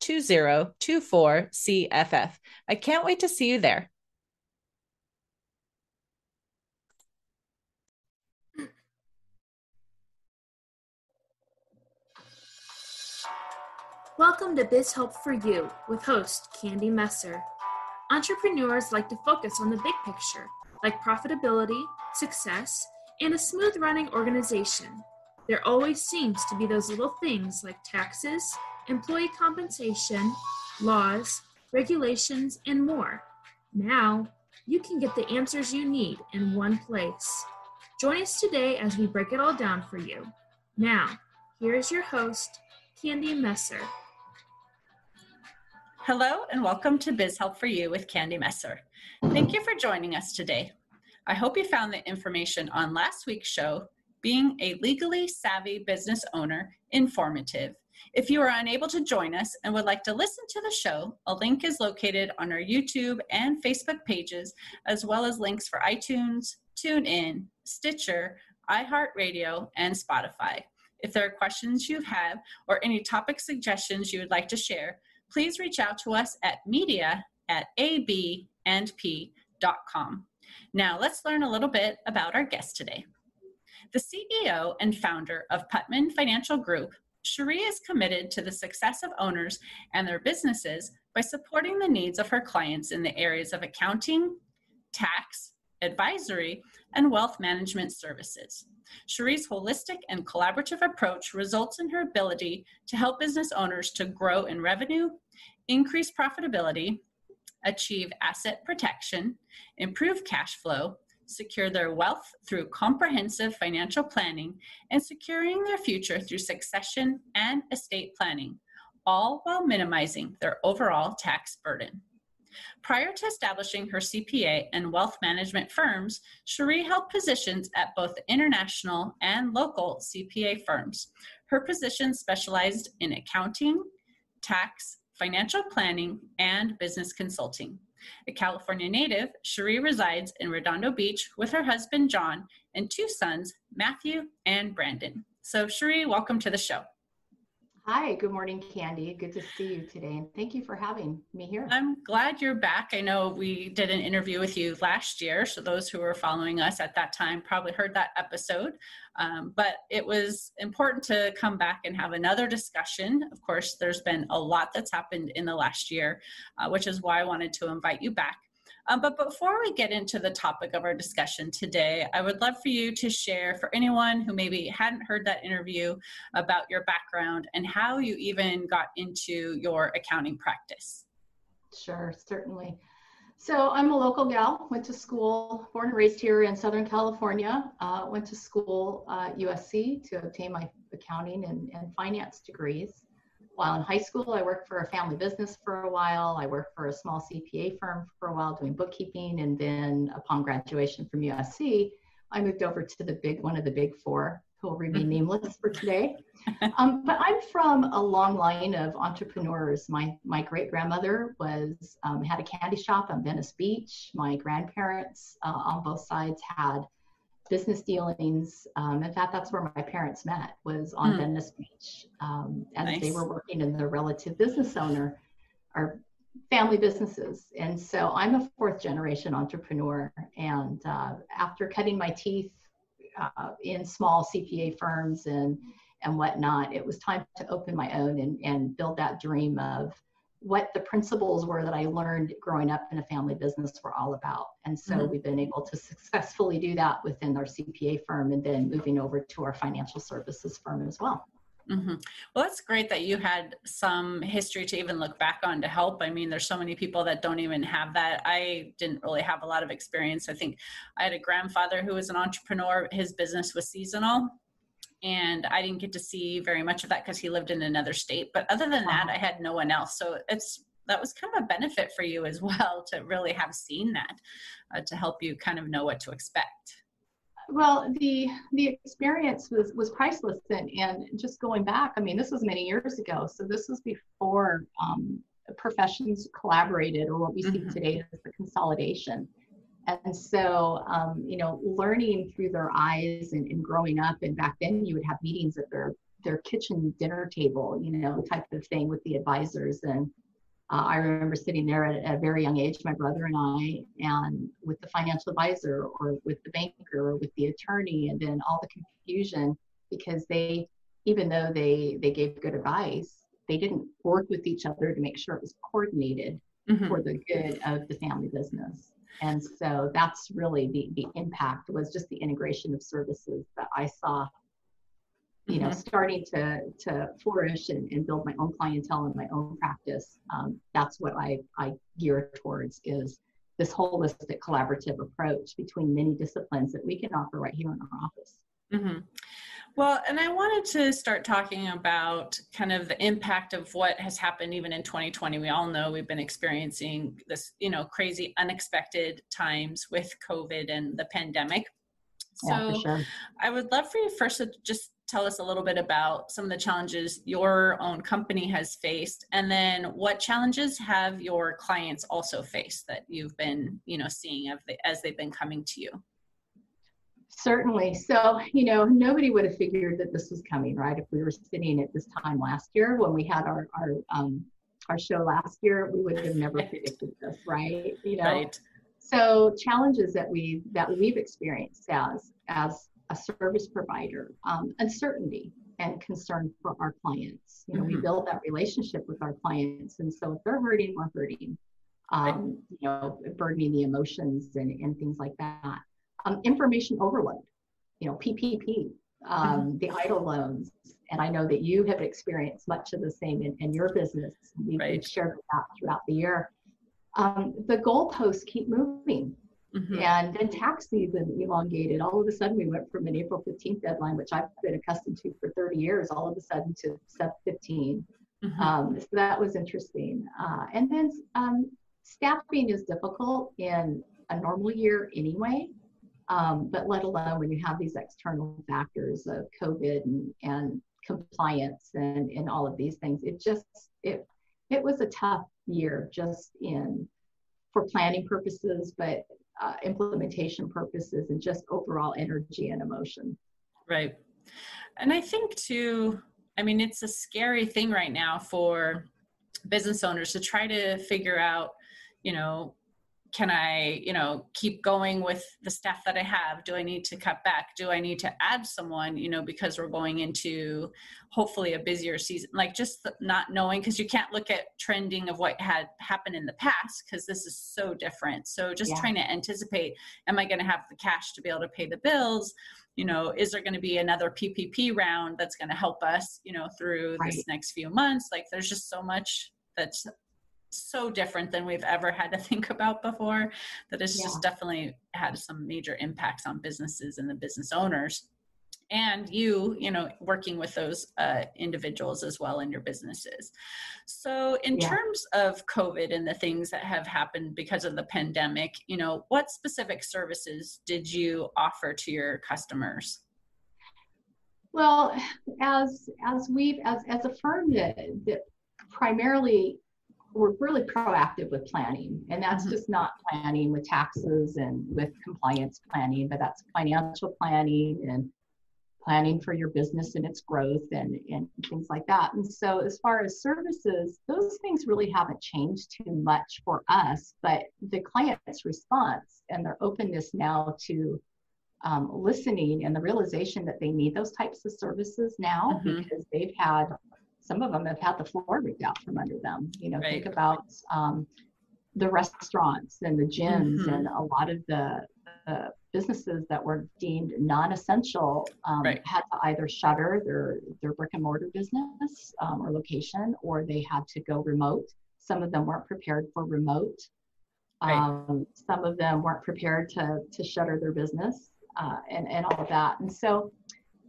2024 CFF. I can't wait to see you there. Welcome to Biz Help for You with host Candy Messer. Entrepreneurs like to focus on the big picture, like profitability, success, and a smooth running organization. There always seems to be those little things like taxes, employee compensation, laws, regulations, and more. Now, you can get the answers you need in one place. Join us today as we break it all down for you. Now, here is your host, Candy Messer. Hello, and welcome to Biz Help for You with Candy Messer. Thank you for joining us today. I hope you found the information on last week's show, Being a Legally Savvy Business Owner, informative if you are unable to join us and would like to listen to the show, a link is located on our YouTube and Facebook pages, as well as links for iTunes, TuneIn, Stitcher, iHeartRadio, and Spotify. If there are questions you have or any topic suggestions you would like to share, please reach out to us at media at abandp.com. Now, let's learn a little bit about our guest today. The CEO and founder of Putman Financial Group, Cherie is committed to the success of owners and their businesses by supporting the needs of her clients in the areas of accounting, tax, advisory, and wealth management services. Cherie's holistic and collaborative approach results in her ability to help business owners to grow in revenue, increase profitability, achieve asset protection, improve cash flow, secure their wealth through comprehensive financial planning, and securing their future through succession and estate planning, all while minimizing their overall tax burden. Prior to establishing her CPA and wealth management firms, Cherie held positions at both international and local CPA firms. Her positions specialized in accounting, tax, financial planning, and business consulting. A California native, Cherie resides in Redondo Beach with her husband, John, and two sons, Matthew and Brandon. So, Cherie, welcome to the show. Hi, good morning, Candy. Good to see you today, and thank you for having me here. I'm glad you're back. I know we did an interview with you last year, so those who were following us at that time probably heard that episode. Um, but it was important to come back and have another discussion. Of course, there's been a lot that's happened in the last year, uh, which is why I wanted to invite you back. Um, but before we get into the topic of our discussion today, I would love for you to share for anyone who maybe hadn't heard that interview about your background and how you even got into your accounting practice. Sure, certainly. So I'm a local gal, went to school, born and raised here in Southern California, uh, went to school USC to obtain my accounting and, and finance degrees. While in high school, I worked for a family business for a while. I worked for a small CPA firm for a while doing bookkeeping. And then upon graduation from USC, I moved over to the big one of the big four, who will remain nameless for today. Um, but I'm from a long line of entrepreneurs. My my great grandmother was um, had a candy shop on Venice Beach. My grandparents uh, on both sides had business dealings. Um, in fact, that's where my parents met was on mm. Venice Beach, um, as nice. they were working in the relative business owner or family businesses. And so I'm a fourth generation entrepreneur. And uh, after cutting my teeth uh, in small CPA firms and and whatnot, it was time to open my own and, and build that dream of what the principles were that I learned growing up in a family business were all about. And so mm-hmm. we've been able to successfully do that within our CPA firm and then moving over to our financial services firm as well. Mm-hmm. Well, that's great that you had some history to even look back on to help. I mean, there's so many people that don't even have that. I didn't really have a lot of experience. I think I had a grandfather who was an entrepreneur. His business was seasonal, and I didn't get to see very much of that because he lived in another state. But other than that, I had no one else. So it's that was kind of a benefit for you as well to really have seen that uh, to help you kind of know what to expect. Well, the the experience was was priceless, and and just going back, I mean, this was many years ago. So this was before um, professions collaborated, or what we mm-hmm. see today as the consolidation. And so, um, you know, learning through their eyes and, and growing up, and back then you would have meetings at their their kitchen dinner table, you know, type of thing with the advisors and uh, I remember sitting there at, at, a very young age, my brother and I, and with the financial advisor or with the banker or with the attorney, and then all the confusion because they, even though they they gave good advice, they didn't work with each other to make sure it was coordinated mm-hmm. for the good of the family business. And so that's really the the impact was just the integration of services that I saw you know, mm-hmm. starting to to flourish and, and build my own clientele and my own practice, um, that's what I, I gear towards is this holistic collaborative approach between many disciplines that we can offer right here in our office. Mm-hmm. Well, and I wanted to start talking about kind of the impact of what has happened even in 2020. We all know we've been experiencing this, you know, crazy, unexpected times with COVID and the pandemic. So yeah, sure. I would love for you first to just tell us a little bit about some of the challenges your own company has faced and then what challenges have your clients also faced that you've been you know seeing as they've been coming to you certainly so you know nobody would have figured that this was coming right if we were sitting at this time last year when we had our our um our show last year we would have never predicted this right you know right. so challenges that we that we've experienced as as a service provider, um, uncertainty and concern for our clients. You know, mm-hmm. we build that relationship with our clients, and so if they're hurting, we're hurting. Um, you know, burdening the emotions and, and things like that. Um, information overload. You know, PPP, um, mm-hmm. the EIDL loans, and I know that you have experienced much of the same in, in your business. You've, right. shared that throughout the year. Um, the goalposts keep moving. Mm-hmm. And then tax season elongated. All of a sudden, we went from an April 15th deadline, which I've been accustomed to for 30 years, all of a sudden to Sep 15. Mm-hmm. Um, so that was interesting. Uh, and then um, staffing is difficult in a normal year anyway, um, but let alone when you have these external factors of COVID and, and compliance and, and all of these things. It just it it was a tough year just in for planning purposes, but uh, implementation purposes and just overall energy and emotion. Right. And I think too, I mean, it's a scary thing right now for business owners to try to figure out, you know, can I, you know, keep going with the staff that I have? Do I need to cut back? Do I need to add someone, you know, because we're going into hopefully a busier season? Like just not knowing, because you can't look at trending of what had happened in the past, because this is so different. So just yeah. trying to anticipate, am I going to have the cash to be able to pay the bills? You know, is there going to be another PPP round that's going to help us, you know, through right. this next few months? Like there's just so much that's so different than we've ever had to think about before that it's yeah. just definitely had some major impacts on businesses and the business owners and you you know working with those uh, individuals as well in your businesses so in yeah. terms of covid and the things that have happened because of the pandemic you know what specific services did you offer to your customers well as as we've as as a firm that that primarily we're really proactive with planning and that's mm-hmm. just not planning with taxes and with compliance planning but that's financial planning and planning for your business and its growth and, and things like that and so as far as services those things really haven't changed too much for us but the client's response and their openness now to um, listening and the realization that they need those types of services now mm-hmm. because they've had some of them have had the floor ripped out from under them. You know, Right. think about um, the restaurants and the gyms Mhm. and a lot of the, the businesses that were deemed non-essential um, Right. had to either shutter their their brick and mortar business um, or location, or they had to go remote. Some of them weren't prepared for remote. Right. Um, some of them weren't prepared to to shutter their business uh, and and all of that. And so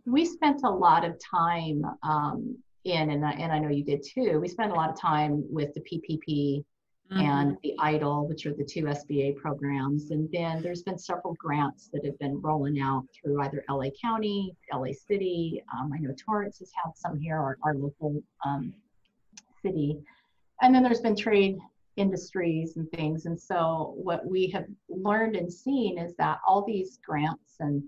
we spent a lot of time um, in, and I, and I know you did too. We spent a lot of time with the PPP Mm-hmm. and the EIDL, which are the two SBA programs. And then there's been several grants that have been rolling out through either LA County, LA City. Um, I know Torrance has had some here, our, our local um, city. And then there's been trade industries and things. And so what we have learned and seen is that all these grants and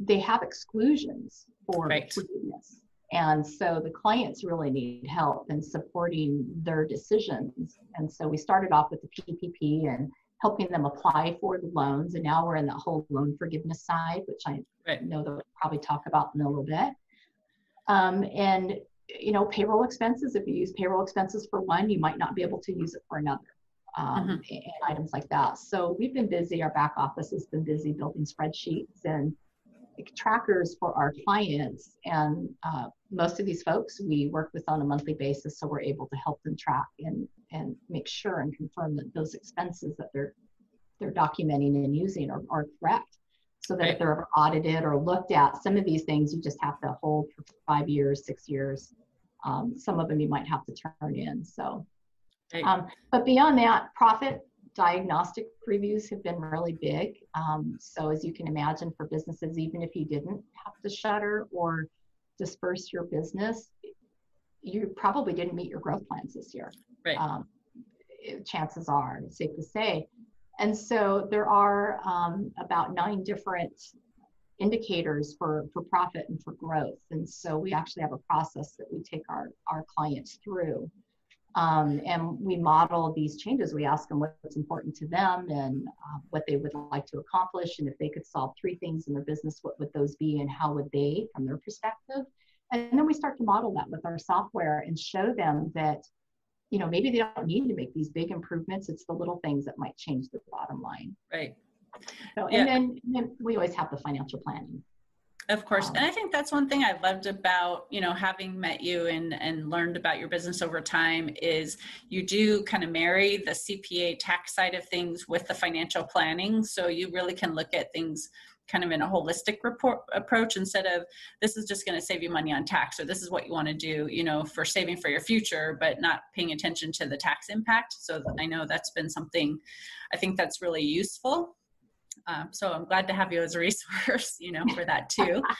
they have exclusions for Right. forgiveness. And so the clients really need help in supporting their decisions. And so we started off with the PPP and helping them apply for the loans. And now we're in the whole loan forgiveness side, which I Right. know that we'll probably talk about in a little bit. Um, and, you know, payroll expenses, if you use payroll expenses for one, you might not be able to use it for another. Um, and, and items like that. So we've been busy, our back office has been busy building spreadsheets and trackers for our clients. And uh, most of these folks we work with on a monthly basis so we're able to help them track and and make sure and confirm that those expenses that they're they're documenting and using are, are correct. So that Right. if they're ever audited or looked at some of these things you just have to hold for five years six years. Um, some of them you might have to turn in so. Um, but beyond that, profit diagnostic reviews have been really big. Um, so as you can imagine for businesses, even if you didn't have to shutter or disperse your business, you probably didn't meet your growth plans this year. Right. Um, chances are, it's safe to say. And so there are um, about nine different indicators for, for profit and for growth. And so we actually have a process that we take our, our clients through. Um, and we model these changes. We ask them what's important to them and uh, what they would like to accomplish. And if they could solve three things in their business, what would those be and how would they, from their perspective? And then we start to model that with our software and show them that, you know, maybe they don't need to make these big improvements. It's the little things that might change the bottom line. Right. So, Yeah. and then, then we always have the financial planning. Of course. Um, And I think that's one thing I loved about, you know, having met you and, and learned about your business over time is you do kind of marry the CPA tax side of things with the financial planning. So you really can look at things kind of in a holistic report approach instead of this is just going to save you money on tax or this is what you want to do, you know, for saving for your future, but not paying attention to the tax impact. So I know that's been something I think that's really useful. Um, so I'm glad to have you as a resource, you know, for that too.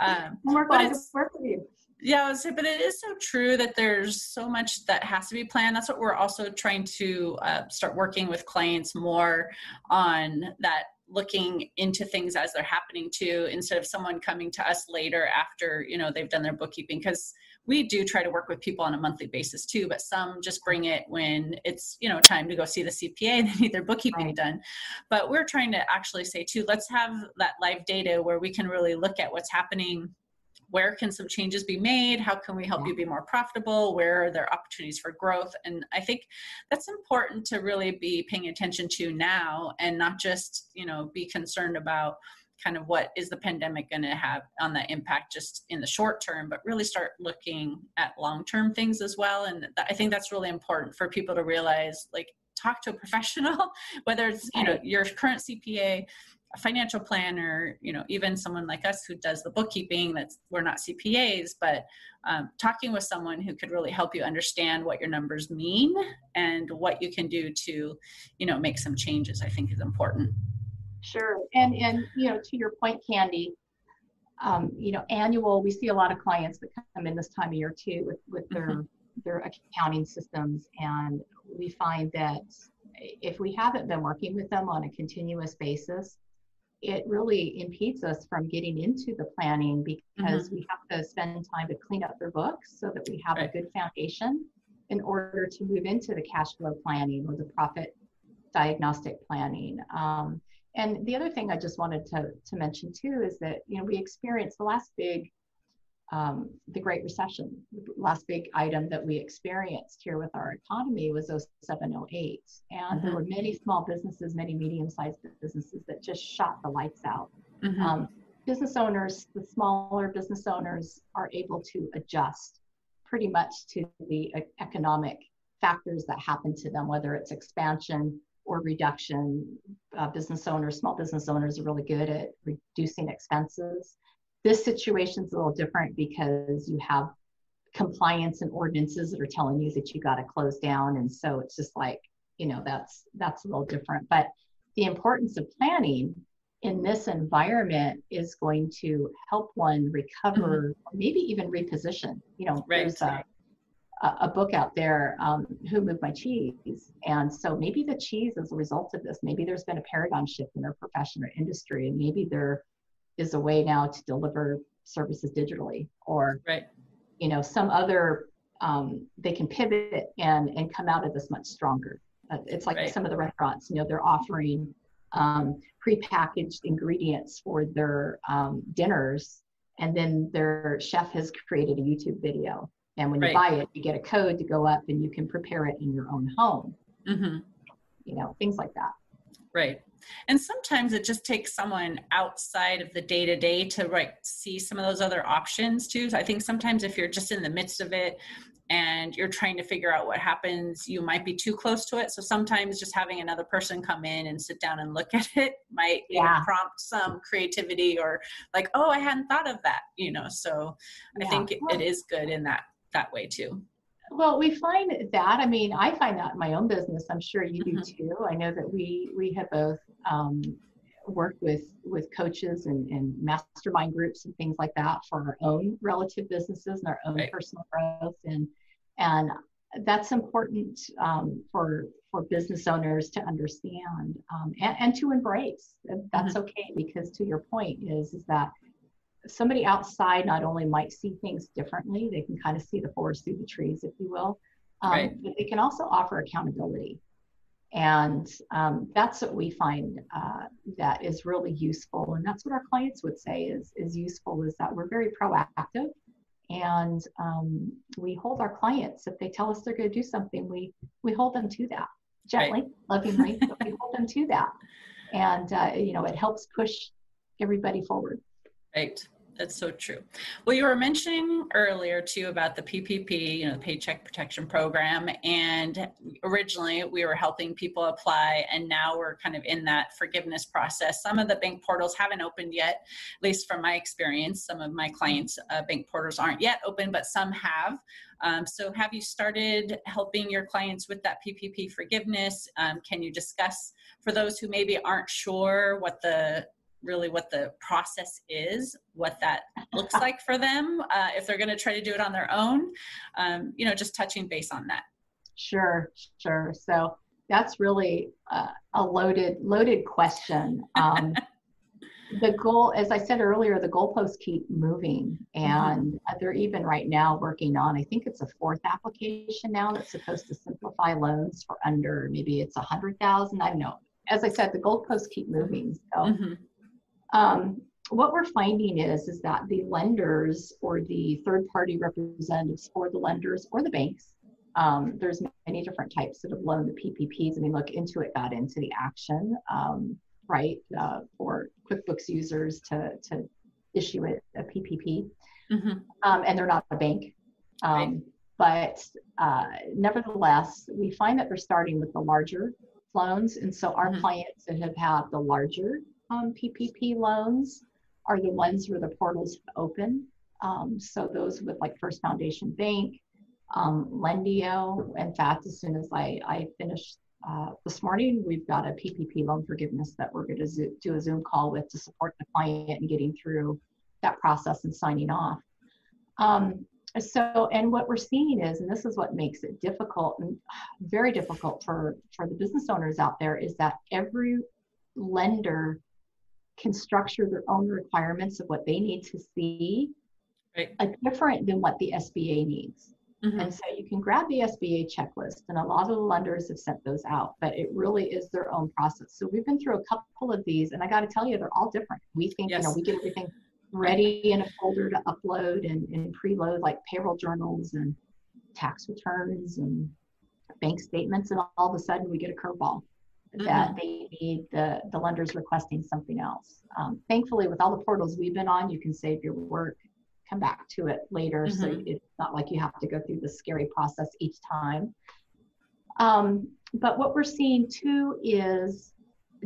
Um, we're glad to work with you. yeah, I would say, but it is so true that there's so much that has to be planned. That's what we're also trying to uh, start working with clients more on that looking into things as they're happening too instead of someone coming to us later after you know they've done their bookkeeping because we do try to work with people on a monthly basis too but some just bring it when it's you know time to go see the cpa and they need their bookkeeping Right. done. But we're trying to actually say too let's have that live data where we can really look at what's happening. Where can some changes be made? How can we help Yeah. you be more profitable? Where are there opportunities for growth? And i think that's important to really be paying attention to now and not just you know be concerned about kind of what is the pandemic going to have on the impact just in the short term but really start looking at long term things as well. And th- i think that's really important for people to realize like talk to a professional whether it's you know your current cpa a financial planner you know even someone like us who does the bookkeeping that's we're not cpas but um, talking with someone who could really help you understand what your numbers mean and what you can do to you know make some changes i think is important Sure. And and you know, to your point, Candy, um, you know, annual, we see a lot of clients that come in this time of year too with, with their their accounting systems. And we find that if we haven't been working with them on a continuous basis, it really impedes us from getting into the planning because we have to spend time to clean up their books so that we have Right. a good foundation in order to move into the cash flow planning or the profit diagnostic planning. Um, and the other thing I just wanted to, to mention too is that, you know, we experienced the last big um, the Great Recession. The last big item that we experienced here with our economy was 0708. And mm-hmm. there were many small businesses, many medium sized businesses that just shot the lights out. Mm-hmm. Um, business owners, the smaller business owners, are able to adjust pretty much to the economic factors that happen to them, whether it's expansion or reduction. Uh, business owners, small business owners are really good at reducing expenses. This situation is a little different because you have compliance and ordinances that are telling you that you got to close down, and so it's just like you know that's that's a little different. But the importance of planning in this environment is going to help one recover, mm-hmm. maybe even reposition. You know, right. there's a, a book out there, um, Who Moved My Cheese? And so maybe the cheese is a result of this. Maybe there's been a paradigm shift in their profession or industry, and maybe there is a way now to deliver services digitally or, right. you know, some other, um, they can pivot and, and come out of this much stronger. Uh, it's like right. some of the restaurants, you know, they're offering um, prepackaged ingredients for their um, dinners, and then their chef has created a YouTube video and when right. you buy it, you get a code to go up and you can prepare it in your own home. Mm-hmm. You know, things like that. Right. And sometimes it just takes someone outside of the day to day to like see some of those other options too. So I think sometimes if you're just in the midst of it and you're trying to figure out what happens, you might be too close to it. So sometimes just having another person come in and sit down and look at it might yeah. prompt some creativity or like, oh, I hadn't thought of that, you know. So yeah. I think it, it is good in that that way too. Well, we find that. I mean, I find that in my own business. I'm sure you do mm-hmm. too. I know that we we have both um, worked with with coaches and, and mastermind groups and things like that for our own relative businesses and our own right. personal growth and and that's important um, for for business owners to understand um, and, and, to embrace. That's mm-hmm. okay because to your point is is that somebody outside not only might see things differently, they can kind of see the forest through the trees, if you will, um, right. but they can also offer accountability. And um, that's what we find uh, that is really useful. And that's what our clients would say is, is useful is that we're very proactive and um, we hold our clients. If they tell us they're going to do something, we, we hold them to that gently, right. lovingly, but we hold them to that. And, uh, you know, it helps push everybody forward. Right. That's so true. Well, you were mentioning earlier too about the PPP, you know, the Paycheck Protection Program, and originally we were helping people apply, and now we're kind of in that forgiveness process. Some of the bank portals haven't opened yet, at least from my experience. Some of my clients' uh, bank portals aren't yet open, but some have. Um, so, have you started helping your clients with that PPP forgiveness? Um, can you discuss for those who maybe aren't sure what the really what the process is, what that looks like for them, uh, if they're going to try to do it on their own. Um, you know, just touching base on that. Sure, sure. So that's really uh, a loaded, loaded question. Um, the goal, as I said earlier, the goalposts keep moving, and mm-hmm. they're even right now working on. I think it's a fourth application now that's supposed to simplify loans for under maybe it's a hundred thousand. I don't know. As I said, the goalposts keep moving. So. Mm-hmm um, what we're finding is is that the lenders or the third party representatives for the lenders or the banks um, there's many different types that have loaned the ppps i mean look Intuit got into the action um, right uh, for quickbooks users to to issue a, a ppp mm-hmm. um, and they're not a bank um, right. but uh, nevertheless we find that they're starting with the larger loans and so our mm-hmm. clients that have had the larger um, PPP loans are the ones where the portals open. Um, so those with like First Foundation Bank, um, Lendio. In fact, as soon as I, I finish uh, this morning, we've got a PPP loan forgiveness that we're going to zo- do a Zoom call with to support the client in getting through that process and signing off. Um, so, and what we're seeing is, and this is what makes it difficult and very difficult for for the business owners out there, is that every lender can structure their own requirements of what they need to see right. different than what the SBA needs. Mm-hmm. And so you can grab the SBA checklist, and a lot of the lenders have sent those out, but it really is their own process. So we've been through a couple of these, and I got to tell you, they're all different. We think, yes. you know, we get everything ready in a folder to upload and, and preload like payroll journals and tax returns and bank statements and all of a sudden we get a curveball. That they need the, the lenders requesting something else. Um, thankfully, with all the portals we've been on, you can save your work, come back to it later. Mm-hmm. So it's not like you have to go through the scary process each time. Um, but what we're seeing too is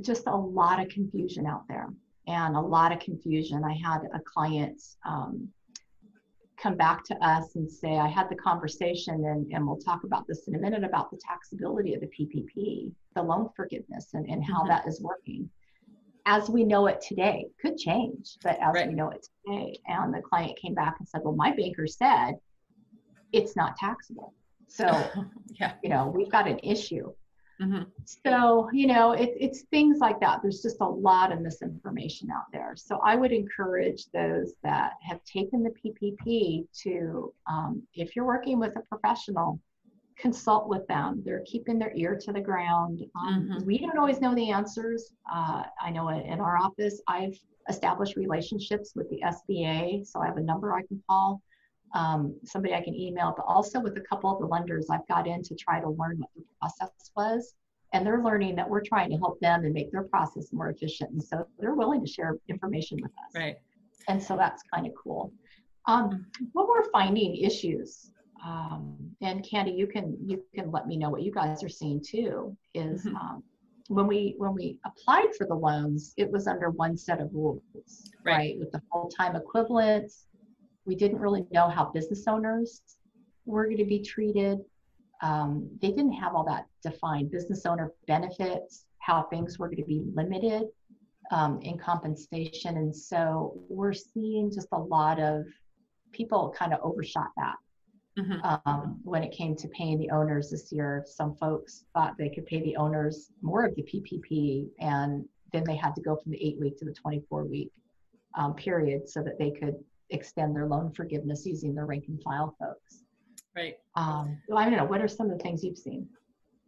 just a lot of confusion out there and a lot of confusion. I had a client um, come back to us and say, I had the conversation, and, and we'll talk about this in a minute about the taxability of the PPP, the loan forgiveness, and, and how mm-hmm. that is working. As we know it today, could change, but as right. we know it today. And the client came back and said, Well, my banker said it's not taxable. So, yeah. you know, we've got an issue. Mm-hmm. So, you know, it, it's things like that. There's just a lot of misinformation out there. So, I would encourage those that have taken the PPP to, um, if you're working with a professional, consult with them. They're keeping their ear to the ground. Um, mm-hmm. We don't always know the answers. Uh, I know in our office, I've established relationships with the SBA, so I have a number I can call um, somebody I can email, but also with a couple of the lenders I've got in to try to learn what the process was. And they're learning that we're trying to help them and make their process more efficient. And so they're willing to share information with us. Right. And so that's kind of cool. Um, what we're finding issues, um, and Candy, you can you can let me know what you guys are seeing too. Is mm-hmm. um, when we when we applied for the loans, it was under one set of rules, right? right? With the full time equivalents, we didn't really know how business owners were going to be treated. Um, they didn't have all that defined business owner benefits, how things were going to be limited um, in compensation. And so we're seeing just a lot of people kind of overshot that. Mm-hmm. Um, when it came to paying the owners this year, some folks thought they could pay the owners more of the PPP, and then they had to go from the eight week to the 24 week um, period so that they could extend their loan forgiveness using the rank and file folks. Right. Um, so I don't know. What are some of the things you've seen?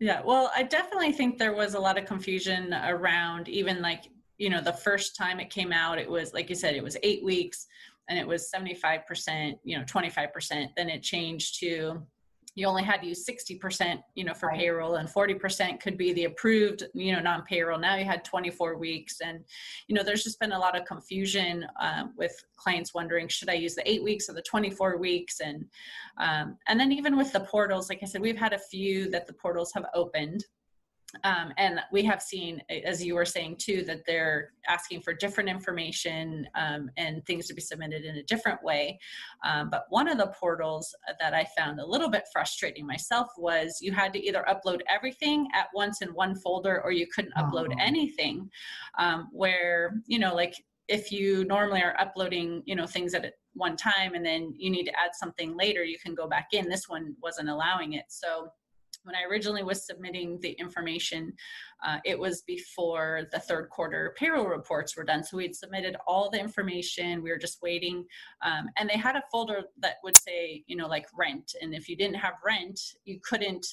Yeah, well, I definitely think there was a lot of confusion around even like, you know, the first time it came out, it was, like you said, it was eight weeks and it was 75%, you know, 25%. Then it changed to you only had to use 60% you know for right. payroll and 40% could be the approved you know non-payroll now you had 24 weeks and you know there's just been a lot of confusion um, with clients wondering should i use the eight weeks or the 24 weeks and um, and then even with the portals like i said we've had a few that the portals have opened um, and we have seen, as you were saying too, that they're asking for different information um, and things to be submitted in a different way. Um, but one of the portals that I found a little bit frustrating myself was you had to either upload everything at once in one folder or you couldn't oh. upload anything. Um, where, you know, like if you normally are uploading, you know, things at one time and then you need to add something later, you can go back in. This one wasn't allowing it. So when I originally was submitting the information, uh, it was before the third quarter payroll reports were done. So we had submitted all the information. We were just waiting. Um, and they had a folder that would say, you know, like rent. And if you didn't have rent, you couldn't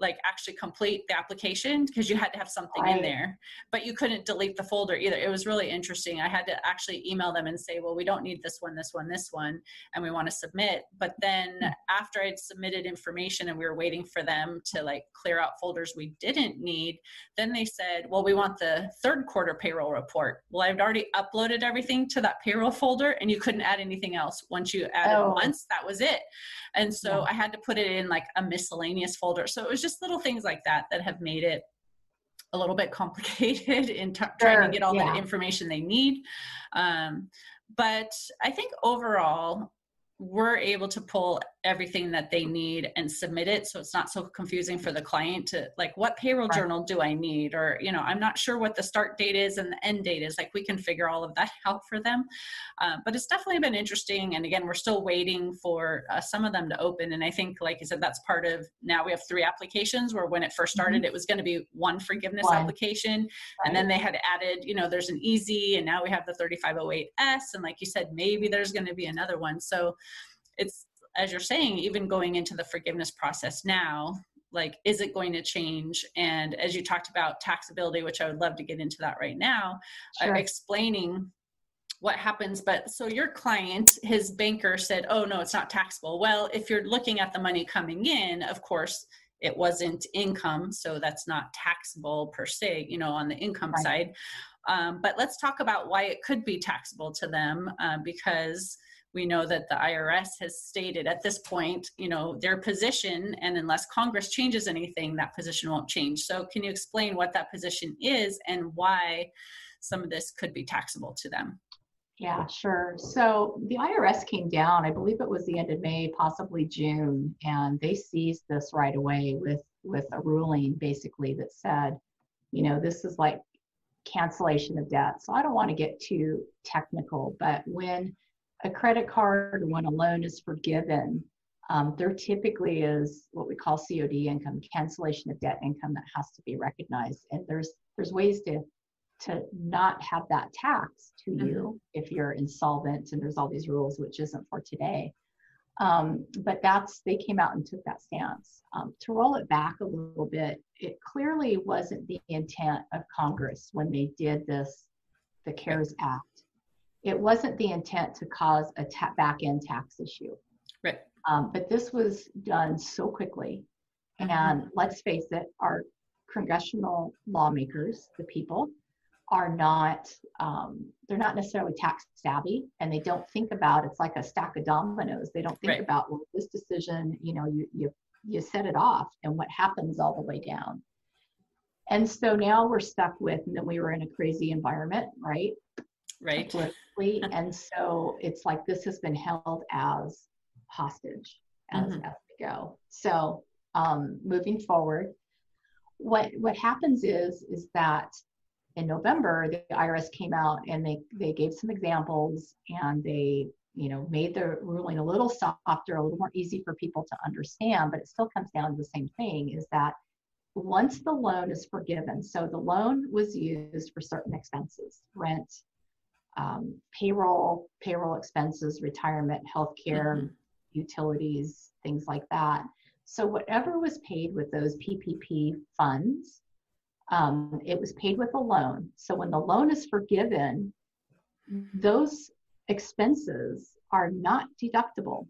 like actually complete the application because you had to have something in there. But you couldn't delete the folder either. It was really interesting. I had to actually email them and say well we don't need this one this one this one and we want to submit. But then hmm. after i'd submitted information and we were waiting for them to like clear out folders we didn't need then they said well we want the third quarter payroll report. Well i'd already uploaded everything to that payroll folder and you couldn't add anything else. Once you added oh. once that was it. And so yeah. i had to put it in like a miscellaneous folder. So it was just little things like that that have made it a little bit complicated in t- sure. trying to get all yeah. the information they need. Um, but I think overall, we're able to pull everything that they need and submit it. So it's not so confusing for the client to like what payroll right. journal do i need? Or you know i'm not sure what the start date is and the end date is. Like we can figure all of that out for them. Uh, but it's definitely been interesting. And again we're still waiting for uh, some of them to open. And i think like you said that's part of now we have three applications where when it first started mm-hmm. it was going to be one forgiveness one. application. Right. and then they had added you know there's an easy and now we have the 3508s and like you said maybe there's going to be another one. So it's as you're saying, even going into the forgiveness process now, like, is it going to change? And as you talked about taxability, which I would love to get into that right now, uh, sure. uh, explaining what happens but so your client his banker said oh no it's not taxable well if you're looking at the money coming in of course it wasn't income so that's not taxable per se you know on the income right. side um, but let's talk about why it could be taxable to them uh, because we know that the irs has stated at this point you know their position and unless congress changes anything that position won't change so can you explain what that position is and why some of this could be taxable to them yeah, sure. So the IRS came down, I believe it was the end of May, possibly June, and they seized this right away with with a ruling basically that said, you know, this is like cancellation of debt. So I don't want to get too technical, but when a credit card or when a loan is forgiven, um, there typically is what we call COD income, cancellation of debt income that has to be recognized. And there's there's ways to to not have that tax to mm-hmm. you if you're insolvent and there's all these rules which isn't for today um, but that's they came out and took that stance um, to roll it back a little bit it clearly wasn't the intent of congress when they did this the cares act it wasn't the intent to cause a ta- back end tax issue. Right. Um, but this was done so quickly. Mm-hmm. and let's face it our congressional lawmakers the people are not um, they're not necessarily tax savvy and they don't think about it's like a stack of dominoes. They don't think right. about well this decision you know you you you set it off and what happens all the way down. And so now we're stuck with and then we were in a crazy environment right right. and so it's like this has been held as hostage as, mm-hmm. as we go. So um, moving forward what what happens is is that in November, the IRS came out and they, they gave some examples and they, you know, made the ruling a little softer, a little more easy for people to understand, but it still comes down to the same thing is that once the loan is forgiven, so the loan was used for certain expenses, rent, um, payroll, payroll expenses, retirement, healthcare, mm-hmm. utilities, things like that. So whatever was paid with those PPP funds um, it was paid with a loan. So when the loan is forgiven, mm-hmm. those expenses are not deductible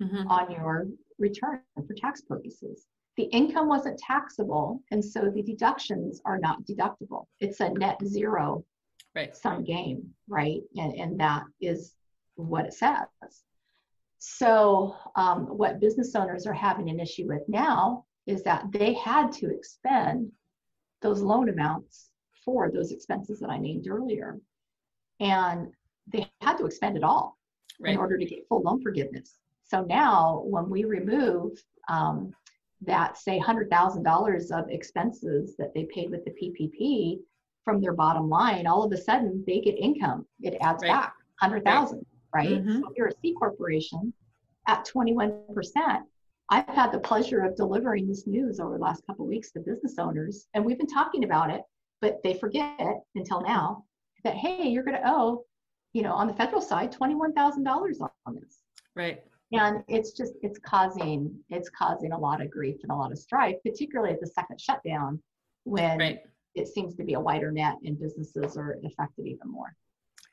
mm-hmm. on your return for tax purposes. The income wasn't taxable, and so the deductions are not deductible. It's a net zero right. sum game, right? And, and that is what it says. So, um, what business owners are having an issue with now is that they had to expend those loan amounts for those expenses that I named earlier. And they had to expend it all right. in order to get full loan forgiveness. So now, when we remove um, that, say, $100,000 of expenses that they paid with the PPP from their bottom line, all of a sudden they get income. It adds right. back 100,000, right? right? Mm-hmm. So if you're a C corporation at 21%, I've had the pleasure of delivering this news over the last couple weeks to business owners, and we've been talking about it, but they forget until now that hey, you're going to owe, you know, on the federal side, twenty-one thousand dollars on this. Right. And it's just it's causing it's causing a lot of grief and a lot of strife, particularly at the second shutdown, when right. It seems to be a wider net and businesses are affected even more.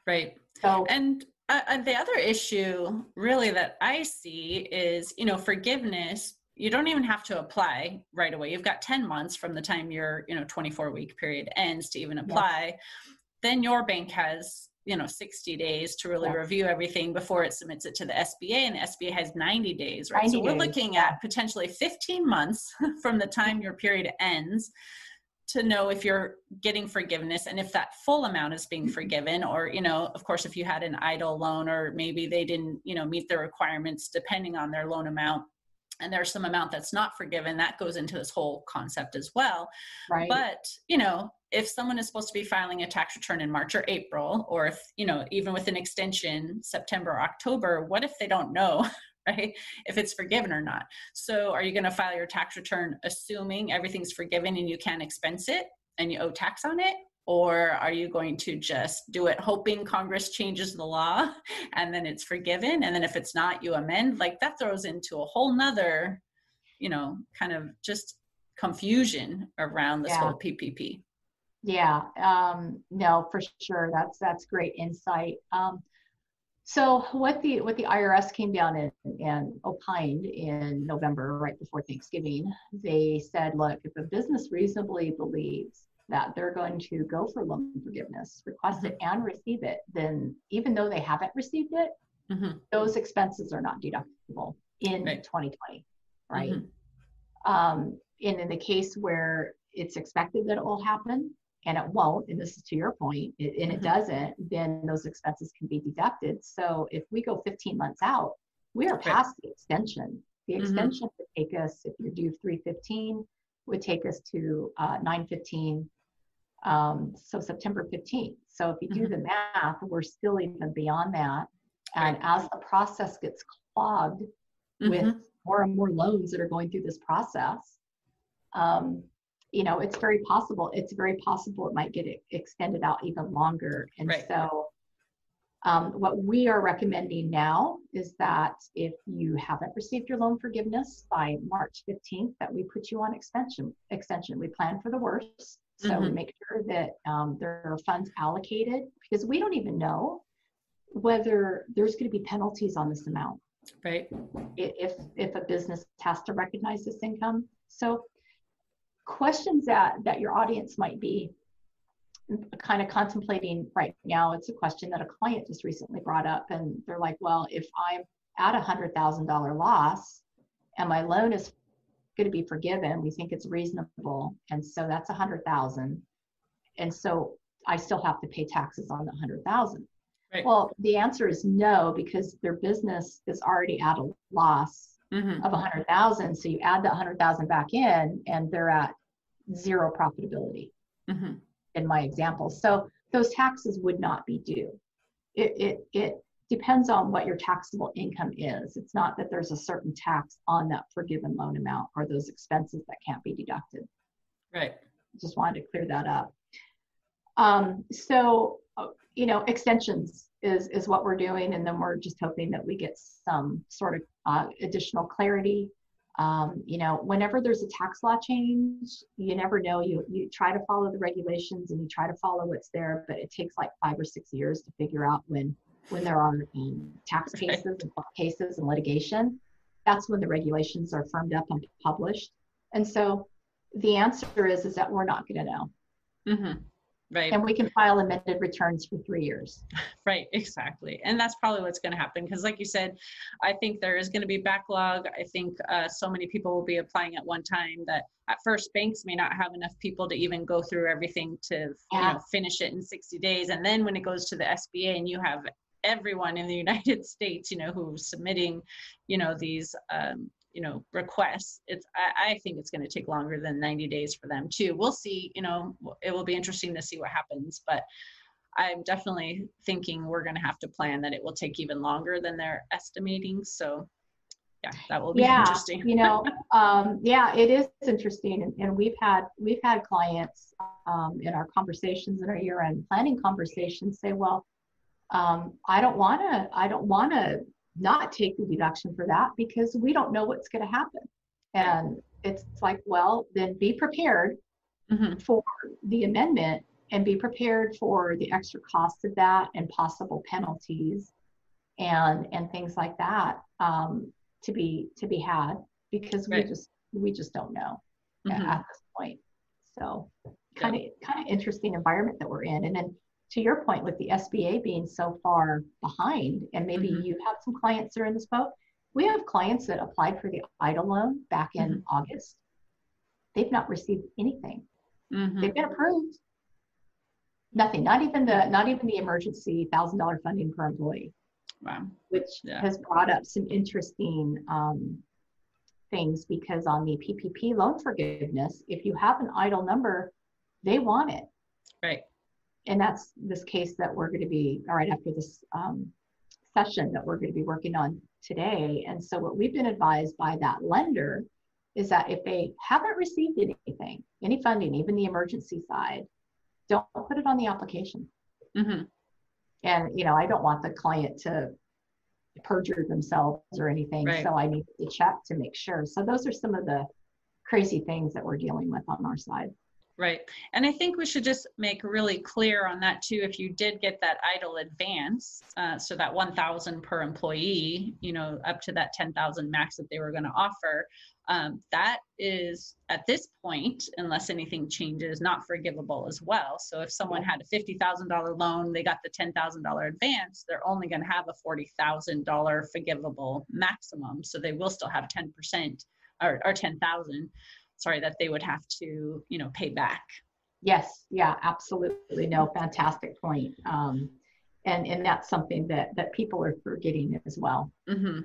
Right. So and uh, the other issue really that I see is, you know, forgiveness. You don't even have to apply right away. You've got 10 months from the time your, you know, 24 week period ends to even apply. Then your bank has you know 60 days to really review everything before it submits it to the SBA and the SBA has 90 days right 90 so we're days. looking at potentially 15 months from the time your period ends to know if you're getting forgiveness and if that full amount is being mm-hmm. forgiven or you know of course if you had an EIDL loan or maybe they didn't you know meet the requirements depending on their loan amount and there's some amount that's not forgiven that goes into this whole concept as well. Right. But you know if someone is supposed to be filing a tax return in march or april or if you know even with an extension september or october what if they don't know right? If it's forgiven or not. So are you going to file your tax return assuming everything's forgiven and you can't expense it and you owe tax on it? Or are you going to just do it hoping Congress changes the law and then it's forgiven? And then if it's not, you amend? Like that throws into a whole nother, you know, kind of just confusion around this yeah. whole PPP. Yeah, um, no, for sure. That's that's great insight. Um, so what the what the IRS came down and, and opined in November, right before Thanksgiving, they said, look, if a business reasonably believes that they're going to go for loan forgiveness, request it, and receive it, then even though they haven't received it, Mm-hmm. those expenses are not deductible in Right. 2020, right? Mhm. Um, and in the case where it's expected that it will happen and it won't, and this is to your point, it, and it Mhm. doesn't, then those expenses can be deducted. So if we go 15 months out, we are past the extension. The Mhm. extension would take us, if you're due 315, would take us to uh, 915, um, so September 15th. So if you do Mhm. the math, we're still even beyond that. And as the process gets clogged with Mhm. more and more loans that are going through this process, um, you know, it's very possible. It's very possible it might get extended out even longer. And Right. so, um, what we are recommending now is that if you haven't received your loan forgiveness by March 15th, that we put you on extension. Extension. We plan for the worst, so we Mhm. make sure that um, there are funds allocated because we don't even know whether there's going to be penalties on this amount Right. if if a business has to recognize this income so questions that that your audience might be kind of contemplating right now it's a question that a client just recently brought up and they're like well if i'm at a hundred thousand dollar loss and my loan is going to be forgiven we think it's reasonable and so that's a hundred thousand and so i still have to pay taxes on the hundred thousand Right. well, the answer is no, because their business is already at a loss Mhm. of a hundred thousand. So you add that hundred thousand back in and they're at zero profitability Mhm. in my example. So those taxes would not be due. It, it, it depends on what your taxable income is. It's not that there's a certain tax on that forgiven loan amount or those expenses that can't be deducted Right. just wanted to clear that up. Um, so, uh, you know, extensions is, is what we're doing, and then we're just hoping that we get some sort of uh, additional clarity. Um, you know, whenever there's a tax law change, you never know. You you try to follow the regulations and you try to follow what's there, but it takes like five or six years to figure out when when there are um, tax Right. cases and cases and litigation. That's when the regulations are firmed up and published. And so the answer is is that we're not going to know Mhm. Right. and we can file amended returns for three years Right, exactly. And that's probably what's going to happen because, like you said, I think there is going to be backlog. I think uh, so many people will be applying at one time that at first banks may not have enough people to even go through everything to you know finish it in 60 days. And then when it goes to the SBA and you have everyone in the United States, you know, who's submitting, you know, these um, you know requests it's I, I think it's going to take longer than 90 days for them too we'll see you know it will be interesting to see what happens but I'm definitely thinking we're going to have to plan that it will take even longer than they're estimating. So, yeah, that will be yeah interesting. you know um, yeah it is interesting and, and we've had we've had clients um, in our conversations in our year-end planning conversations say well um, i don't want to i don't want to not take the deduction for that because we don't know what's going to happen. And it's like well then be prepared Mhm. for the amendment and be prepared for the extra costs of that and possible penalties and and things like that um, to be to be had because we just we just don't know Mhm. at this point. So kind of kind of interesting environment that we're in. And then to your point with the sba being so far behind and maybe Mhm. you have some clients that are in this boat we have clients that applied for the EIDL loan back in Mm-hmm. august they've not received anything Mhm. they've been approved nothing not even the not even the emergency thousand dollar funding per employee Wow. which Yeah. has brought up some interesting um, things because on the ppp loan forgiveness if you have an EIDL number they want it Right. And that's this case that we're going to be all right after this um, session that we're going to be working on today. And so what we've been advised by that lender is that if they haven't received anything any funding even the emergency side don't put it on the application. Hmm and you know i don't want the client to perjure themselves or anything. Right. so i need to check to make sure. So those are some of the crazy things that we're dealing with on our side Right. And I think we should just make really clear on that too. If you did get that EIDL advance, uh, so that 1,000 per employee, you know, up to that 10,000 max that they were going to offer, um, that is at this point, unless anything changes, not forgivable as well. So if someone had a $50,000 loan, they got the $10,000 advance, they're only going to have a $40,000 forgivable maximum. So they will still have 10% or, or 10,000 sorry that they would have to you know pay back. Yes yeah absolutely. No fantastic point. Um, and and that's something that that people are forgetting as well. Mm-hmm.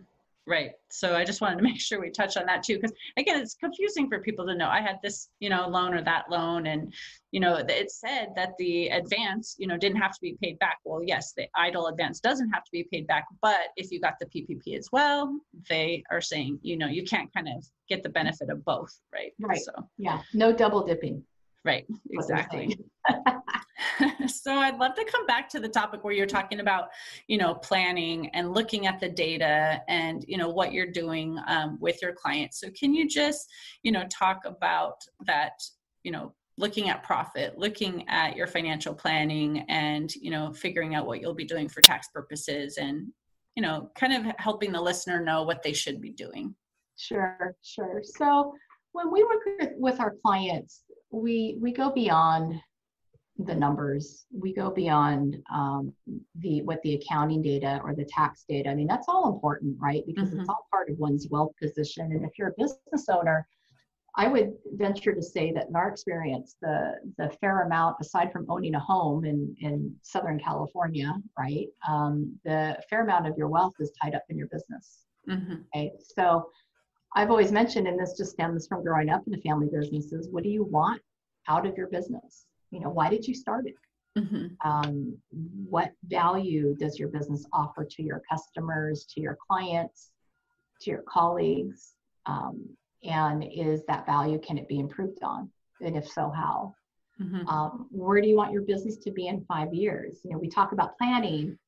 Right so i just wanted to make sure we touch on that too because again it's confusing for people to know i had this you know loan or that loan and you know it said that the advance you know didn't have to be paid back well yes the EIDL advance doesn't have to be paid back but if you got the ppp as well they are saying you know you can't kind of get the benefit of both, right? Right. So yeah, no double dipping. Right. Exactly. so I'd love to come back to the topic where you're talking about, you know, planning and looking at the data and you know what you're doing um, with your clients. So can you just, you know, talk about that, you know, looking at profit looking at your financial planning and you know figuring out what you'll be doing for tax purposes and you know kind of helping the listener know what they should be doing Sure, sure. So when we work with our clients, we we go beyond the numbers. We go beyond um, the what the accounting data or the tax data. I mean, that's all important, right? Because mm-hmm. it's all part of one's wealth position. And if you're a business owner, I would venture to say that in our experience, the the fair amount, aside from owning a home in in Southern California, right, um, the fair amount of your wealth is tied up in your business. Mm-hmm. Okay, so I've always mentioned, and this just stems from growing up in the family businesses, what do you want out of your business? You know, why did you start it? Mm-hmm. Um, what value does your business offer to your customers, to your clients, to your colleagues? Um, and is that value, can it be improved on? And if so, how? Mm-hmm. Um, where do you want your business to be in five years? You know, we talk about planning,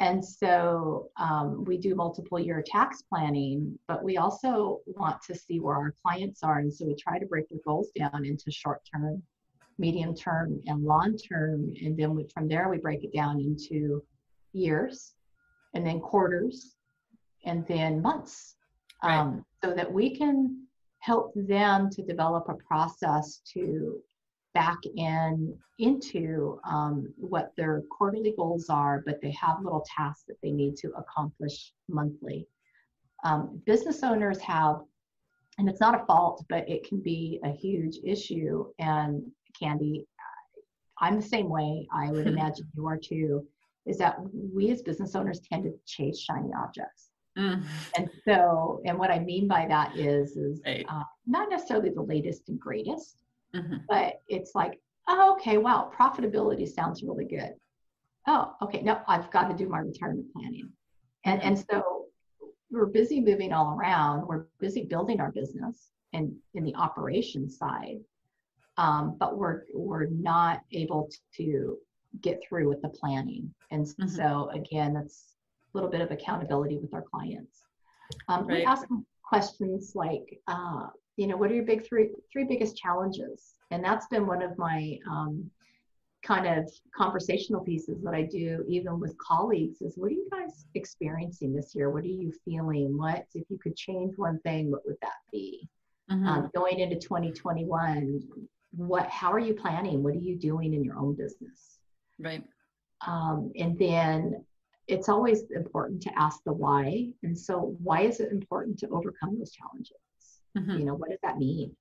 and so um, we do multiple year tax planning, but we also want to see where our clients are. And so we try to break their goals down into short term, medium term, and long term. And then we, from there, we break it down into years and then quarters and then months right. um, so that we can help them to develop a process to back in into um, what their quarterly goals are, but they have little tasks that they need to accomplish monthly. Um, business owners have, and it's not a fault, but it can be a huge issue. And Candy, I'm the same way. I would imagine you are too. Is that we as business owners tend to chase shiny objects. Mm. And so, and what I mean by that is, is right. uh, not necessarily the latest and greatest, Mm-hmm. But it's like, oh, okay, wow, profitability sounds really good. Oh, okay, no, I've got to do my retirement planning. And, and so we're busy moving all around. We're busy building our business and in the operations side. Um, but we're we're not able to get through with the planning. And mm-hmm. so again, that's a little bit of accountability with our clients. Um, right. We ask questions like, uh, you know, what are your big three three biggest challenges? And that's been one of my um, kind of conversational pieces that I do even with colleagues is what are you guys experiencing this year? What are you feeling? What if you could change one thing, what would that be? Mm-hmm. Um, going into 2021, what how are you planning? What are you doing in your own business? Right. Um, and then it's always important to ask the why. And so why is it important to overcome those challenges? Mm-hmm. You know, what does that mean?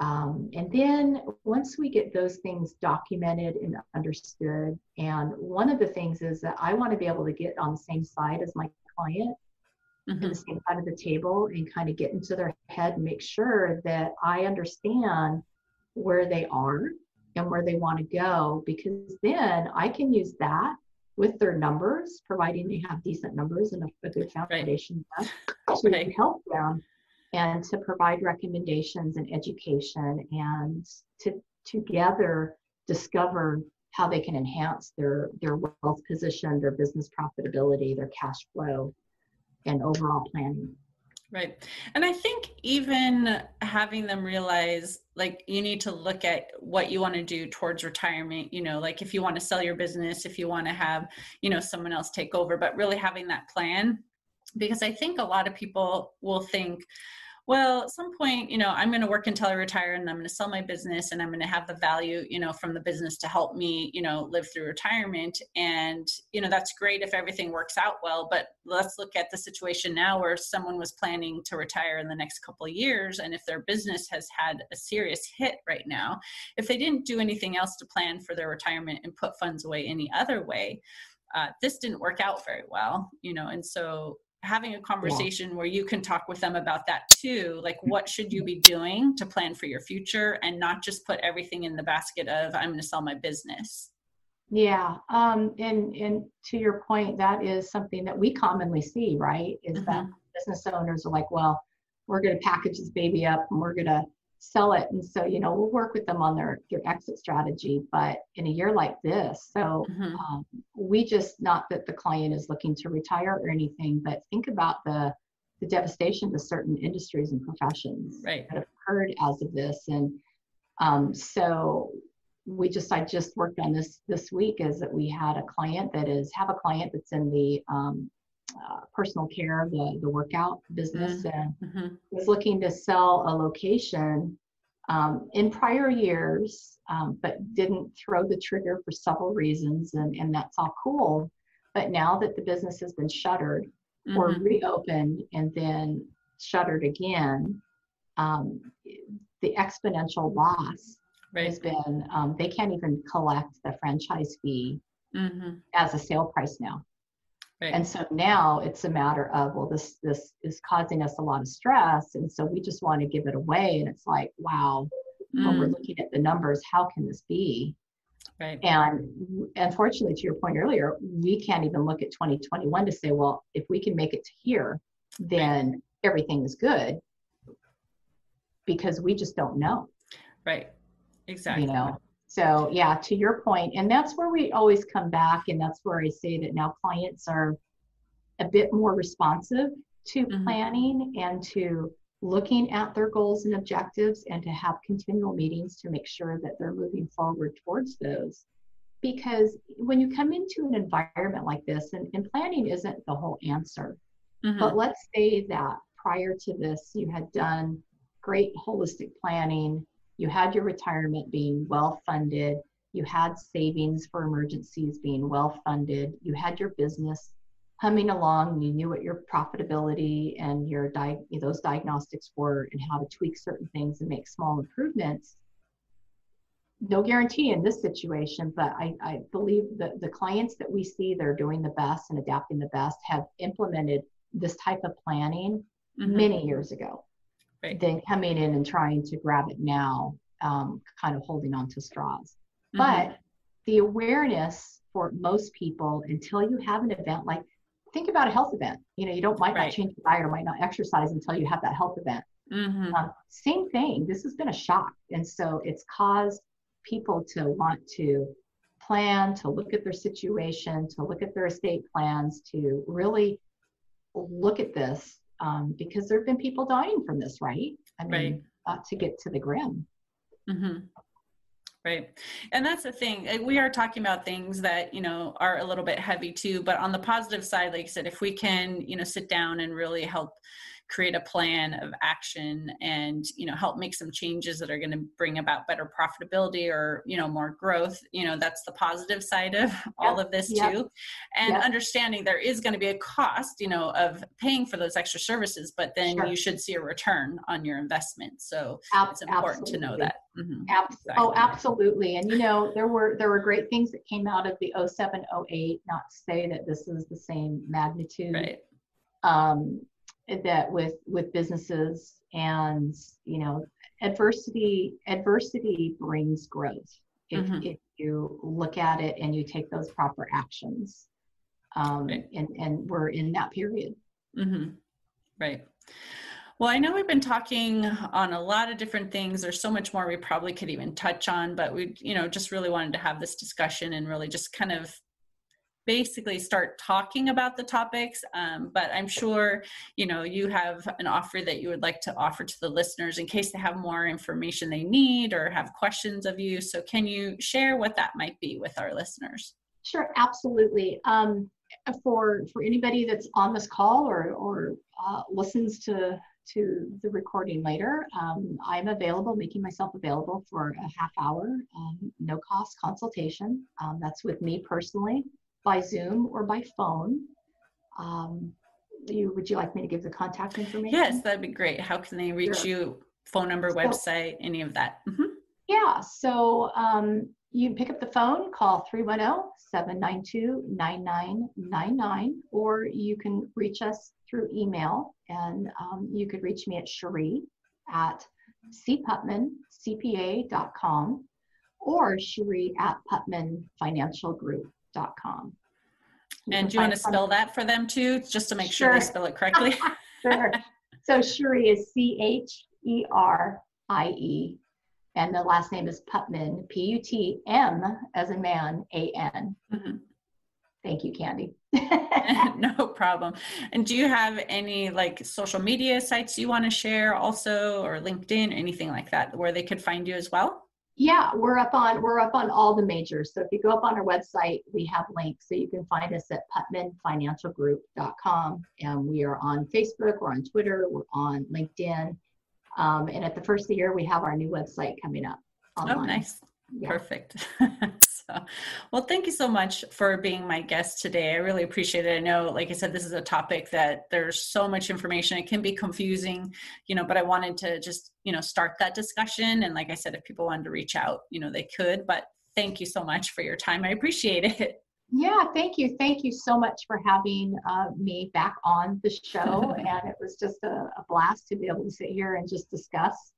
Um, and then once we get those things documented and understood, and one of the things is that I want to be able to get on the same side as my client, mm-hmm. the same side of the table, and kind of get into their head and make sure that I understand where they are and where they want to go, because then I can use that with their numbers, providing they have decent numbers and a, a good foundation right. to right. help them and to provide recommendations and education and to together discover how they can enhance their their wealth position their business profitability their cash flow and overall planning. Right. And i think even having them realize like you need to look at what you want to do towards retirement you know like if you want to sell your business if you want to have you know someone else take over but really having that plan. Because i think a lot of people will think well at some point you know i'm going to work until i retire and i'm going to sell my business and i'm going to have the value you know from the business to help me you know live through retirement. And you know that's great if everything works out well but let's look at the situation now where someone was planning to retire in the next couple of years and if their business has had a serious hit right now if they didn't do anything else to plan for their retirement and put funds away any other way uh, this didn't work out very well you know and so having a conversation yeah. where you can talk with them about that too like what should you be doing to plan for your future and not just put everything in the basket of i'm going to sell my business yeah um and and to your point that is something that we commonly see right is mm-hmm. that business owners are like well we're going to package this baby up and we're going to sell it. And so, you know, we'll work with them on their, their exit strategy. But in a year like this, so mm-hmm. um, we just, not that the client is looking to retire or anything, but think about the, the devastation to certain industries and professions right. that have occurred as of this. And um, so we just, I just worked on this this week is that we had a client that is, have a client that's in the um, uh, personal care, the, the workout business, mm-hmm. and mm-hmm. was looking to sell a location um, in prior years, um, but didn't throw the trigger for several reasons, and, and that's all cool. But now that the business has been shuttered mm-hmm. or reopened and then shuttered again, um, the exponential loss right. has been um, they can't even collect the franchise fee mm-hmm. as a sale price now. Right. And so now it's a matter of, well, this this is causing us a lot of stress. And so we just want to give it away. And it's like, wow, mm. when we're mm. looking at the numbers, how can this be? Right. And unfortunately, to your point earlier, we can't even look at 2021 to say, well, if we can make it to here, then everything is good because we just don't know. Right. Exactly. You know, so yeah, to your point, and that's where we always come back, and that's where I say that now clients are a bit more responsive to mm-hmm. planning and to looking at their goals and objectives and to have continual meetings to make sure that they're moving forward towards those. Because when you come into an environment like this, and, and planning isn't the whole answer, mm-hmm. but let's say that prior to this, you had done great holistic planning you had your retirement being well funded, you had savings for emergencies being well funded, you had your business humming along, you knew what your profitability and your di- those diagnostics were and how to tweak certain things and make small improvements. No guarantee in this situation, but I, I believe that the clients that we see that are doing the best and adapting the best have implemented this type of planning mm-hmm. many years ago right. than coming in and trying to grab it now, um, kind of holding on to straws. Mm-hmm. But the awareness for most people until you have an event like think about a health event you know you don't might right. not change your diet or might not exercise until you have that health event mm-hmm. um, same thing this has been a shock and so it's caused people to want to plan to look at their situation to look at their estate plans to really look at this um, because there have been people dying from this, right? I mean, right. to get to the grim. Mm-hmm. Right. And that's the thing. We are talking about things that, you know, are a little bit heavy too. But on the positive side, like I said, if we can, you know, sit down and really help create a plan of action and you know help make some changes that are going to bring about better profitability or you know more growth you know that's the positive side of all of this too and understanding there is going to be a cost you know of paying for those extra services but then sure. you should see a return on your investment so Ab- it's important absolutely. to know that mm-hmm. Ab- exactly. oh absolutely and you know there were there were great things that came out of the 07 08 not to say that this is the same magnitude right um, that with with businesses and you know adversity adversity brings growth if, mm-hmm. if you look at it and you take those proper actions um, right. and and we're in that period mm-hmm. right well, I know we've been talking on a lot of different things. There's so much more we probably could even touch on, but we, you know, just really wanted to have this discussion and really just kind of basically start talking about the topics um, but i'm sure you know you have an offer that you would like to offer to the listeners in case they have more information they need or have questions of you so can you share what that might be with our listeners sure absolutely um, for for anybody that's on this call or or uh, listens to to the recording later. Um, I'm available, making myself available for a half hour, um, no cost consultation. Um, that's with me personally by Zoom or by phone. Um, you, would you like me to give the contact information? Yes, that'd be great. How can they reach sure. you? Phone number, so, website, any of that? Mm-hmm. Yeah, so um, you pick up the phone, call 310 792 9999, or you can reach us through email. And um, you could reach me at Cherie at cputmancpa.com or Cherie at putmanfinancialgroup.com. You and do you want to spell that for them too, just to make sure, sure they spell it correctly? sure. So Cherie is C H E R I E and the last name is Putman, P U T M as in man, A N. Mm-hmm. Thank you, Candy. no problem. And do you have any like social media sites you want to share also, or LinkedIn, anything like that, where they could find you as well? Yeah, we're up on we're up on all the majors. So if you go up on our website, we have links. So you can find us at putmanfinancialgroup.com. And we are on Facebook, we're on Twitter, we're on LinkedIn. Um, and at the first of the year, we have our new website coming up. Oh, online. Oh, nice. Yeah. Perfect. so, well, thank you so much for being my guest today. I really appreciate it. I know, like I said, this is a topic that there's so much information. It can be confusing, you know, but I wanted to just, you know, start that discussion. And like I said, if people wanted to reach out, you know, they could. But thank you so much for your time. I appreciate it. Yeah, thank you. Thank you so much for having uh, me back on the show. and it was just a, a, blast to be able to sit here and just discuss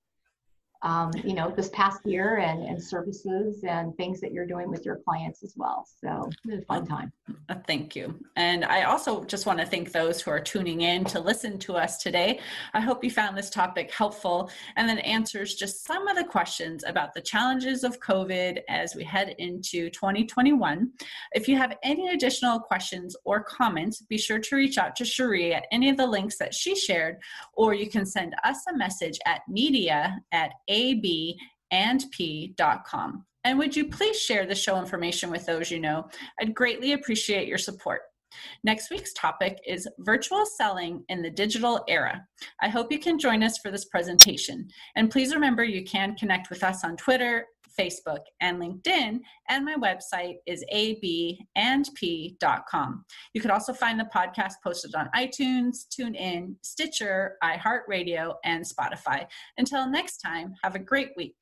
um, you know, this past year and, and services and things that you're doing with your clients as well. So a fun time. Uh, thank you. And I also just want to thank those who are tuning in to listen to us today. I hope you found this topic helpful and then answers just some of the questions about the challenges of COVID as we head into 2021. If you have any additional questions or comments, be sure to reach out to Cherie at any of the links that she shared, or you can send us a message at media at abandp.com. And would you please share the show information with those you know? I'd greatly appreciate your support. Next week's topic is virtual selling in the digital era. I hope you can join us for this presentation. And please remember you can connect with us on Twitter, Facebook, and LinkedIn, and my website is abandp.com. You can also find the podcast posted on iTunes, TuneIn, Stitcher, iHeartRadio, and Spotify. Until next time, have a great week.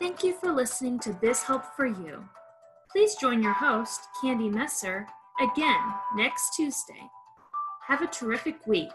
Thank you for listening to Biz Help for You. Please join your host, Candy Messer, again next Tuesday. Have a terrific week.